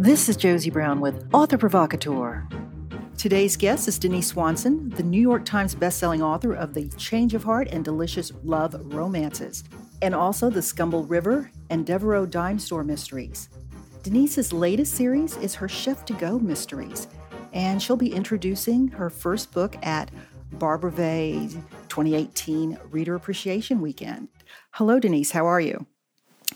This is Josie Brown with Author Provocateur. Today's guest is Denise Swanson, the New York Times bestselling author of The Change of Heart and Delicious Love Romances, and also the Scumble River and Devereaux Dime Store Mysteries. Denise's latest series is her Chef to Go Mysteries, and she'll be introducing her first book at Barbara Vey 2018 Reader Appreciation Weekend. Hello, Denise. How are you?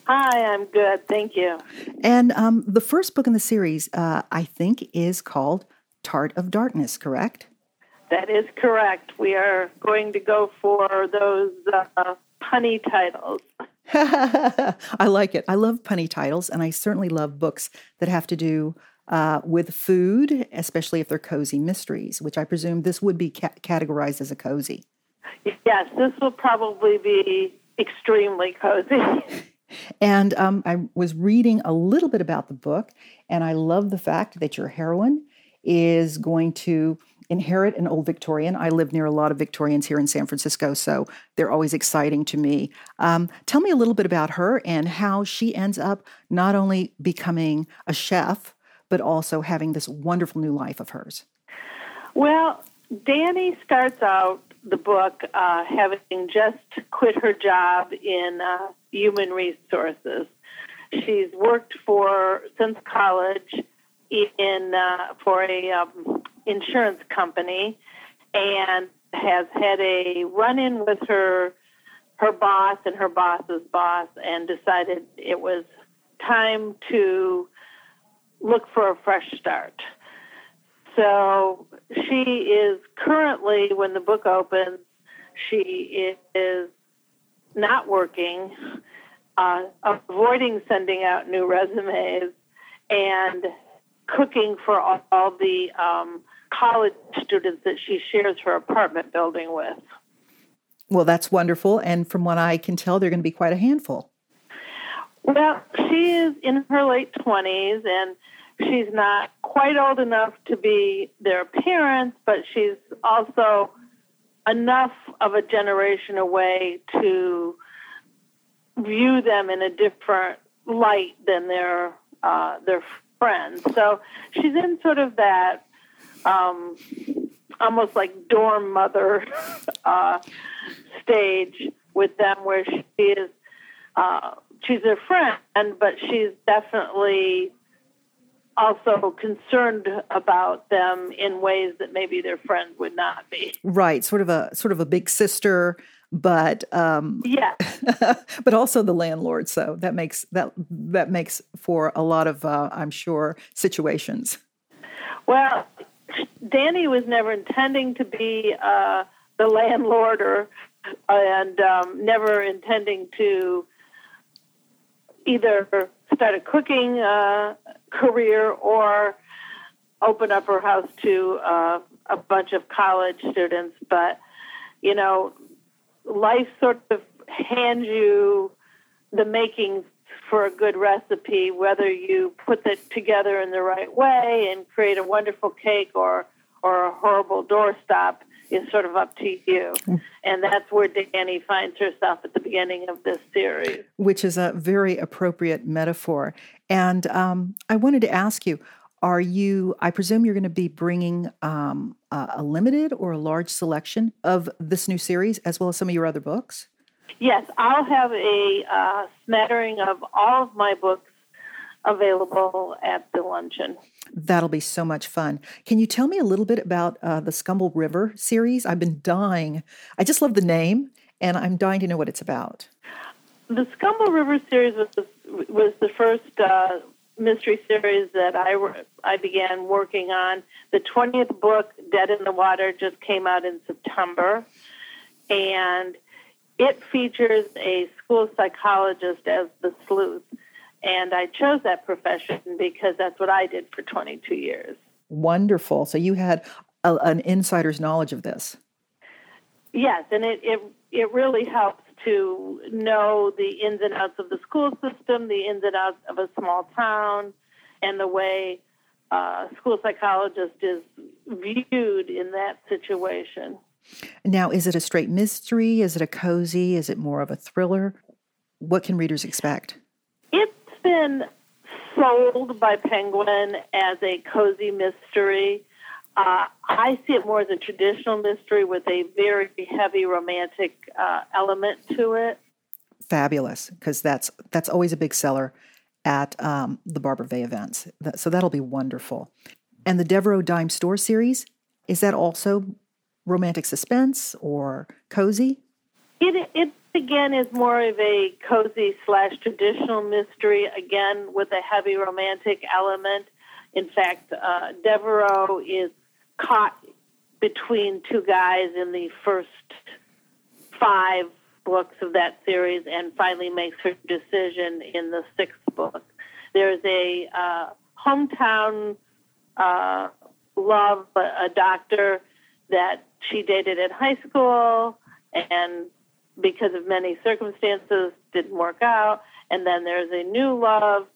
Hi, I'm good. Thank you. And um, the first book in the series, uh, I think, is called Tart of Darkness, correct? That is correct. We are going to go for those uh, punny titles. I like it. I love punny titles, and I certainly love books that have to do uh, with food, especially if they're cozy mysteries, which I presume this would be ca- categorized as a cozy. Yes, this will probably be extremely cozy. and um, I was reading a little bit about the book, and I love the fact that your heroine is going to inherit an old Victorian. I live near a lot of Victorians here in San Francisco, so they're always exciting to me. Um, tell me a little bit about her and how she ends up not only becoming a chef, but also having this wonderful new life of hers. Well, Danny starts out the book uh, having just quit her job in uh, human resources. She's worked for since college in uh, for a um, insurance company and has had a run-in with her her boss and her boss's boss and decided it was time to look for a fresh start. So she is currently, when the book opens, she is not working, uh, avoiding sending out new resumes, and cooking for all, all the um, college students that she shares her apartment building with. Well, that's wonderful. And from what I can tell, they're going to be quite a handful. Well, she is in her late 20s and she's not quite old enough to be their parents, but she's also enough of a generation away to view them in a different light than their uh, their friends. So she's in sort of that um, almost like dorm mother uh, stage with them, where she is uh, she's their friend, but she's definitely also concerned about them in ways that maybe their friend would not be. Right, sort of a sort of a big sister but um, yeah, but also the landlord. So that makes that that makes for a lot of, uh, I'm sure, situations. Well, Danny was never intending to be uh, the landlord, or and um, never intending to either start a cooking uh, career or open up her house to uh, a bunch of college students. But you know, life sort of hands you the makings for a good recipe, whether you put it together in the right way and create a wonderful cake or or a horrible doorstop is sort of up to you. And that's where Danny finds herself at the beginning of this series. Which is a very appropriate metaphor. And um, I wanted to ask you are you, I presume you're going to be bringing um, a, a limited or a large selection of this new series as well as some of your other books? Yes, I'll have a uh, smattering of all of my books available at the luncheon. That'll be so much fun. Can you tell me a little bit about uh, the Scumble River series? I've been dying. I just love the name, and I'm dying to know what it's about. The Scumble River series was the, was the first uh, mystery series that I, I began working on. The 20th book, Dead in the Water, just came out in September. And it features a school psychologist as the sleuth. And I chose that profession because that's what I did for 22 years. Wonderful. So you had a, an insider's knowledge of this. Yes, and it, it, it really helps to know the ins and outs of the school system, the ins and outs of a small town, and the way a uh, school psychologist is viewed in that situation. Now, is it a straight mystery? Is it a cozy? Is it more of a thriller? what can readers expect? It's been sold by Penguin as a cozy mystery. Uh, I see it more as a traditional mystery with a very heavy romantic uh, element to it. Fabulous, because that's that's always a big seller at um, the Barbara Vey events. So that'll be wonderful. And the Devereaux Dime Store series is that also romantic suspense or cozy? It it again is more of a cozy slash traditional mystery. Again, with a heavy romantic element. In fact, uh, Devereaux is caught between two guys in the first five books of that series and finally makes her decision in the sixth book. There's a uh, hometown uh, love, a doctor that she dated in high school and because of many circumstances didn't work out. And then there's a new love,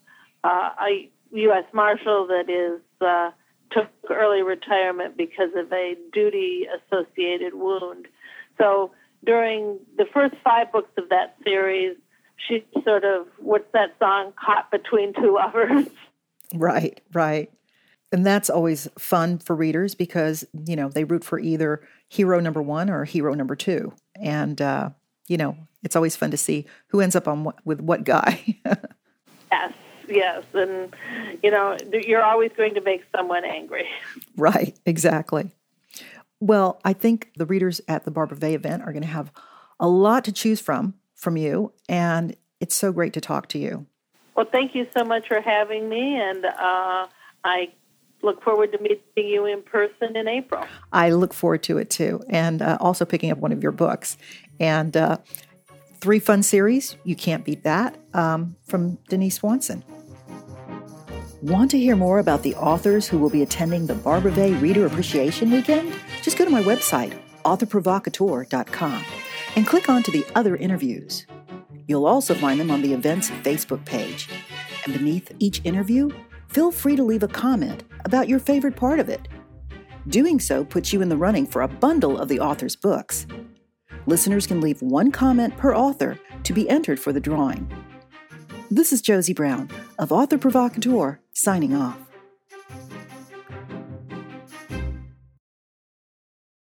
uh, a U.S. Marshal that is uh, took early retirement because of a duty associated wound. So during the first five books of that series, she sort of, what's that song, caught between two lovers. Right, right. And that's always fun for readers because, you know, they root for either hero number one or hero number two. And, uh, you know, it's always fun to see who ends up on what, with what guy. yes, yes. And, you know, you're always going to make someone angry. Right, exactly. Well, I think the readers at the Barbara Vey event are going to have a lot to choose from from you, and it's so great to talk to you. Well, thank you so much for having me, and uh, I look forward to meeting you in person in April. I look forward to it too, and uh, also picking up one of your books. And uh, three fun series, you can't beat that, um, from Denise Swanson. Want to hear more about the authors who will be attending the Barbara Vey Reader Appreciation Weekend? Just go to my website, authorprovocateur.com, and click on to the other interviews. You'll also find them on the event's Facebook page. And beneath each interview, feel free to leave a comment about your favorite part of it. Doing so puts you in the running for a bundle of the author's books. Listeners can leave one comment per author to be entered for the drawing. This is Josie Brown of Author Provocateur signing off.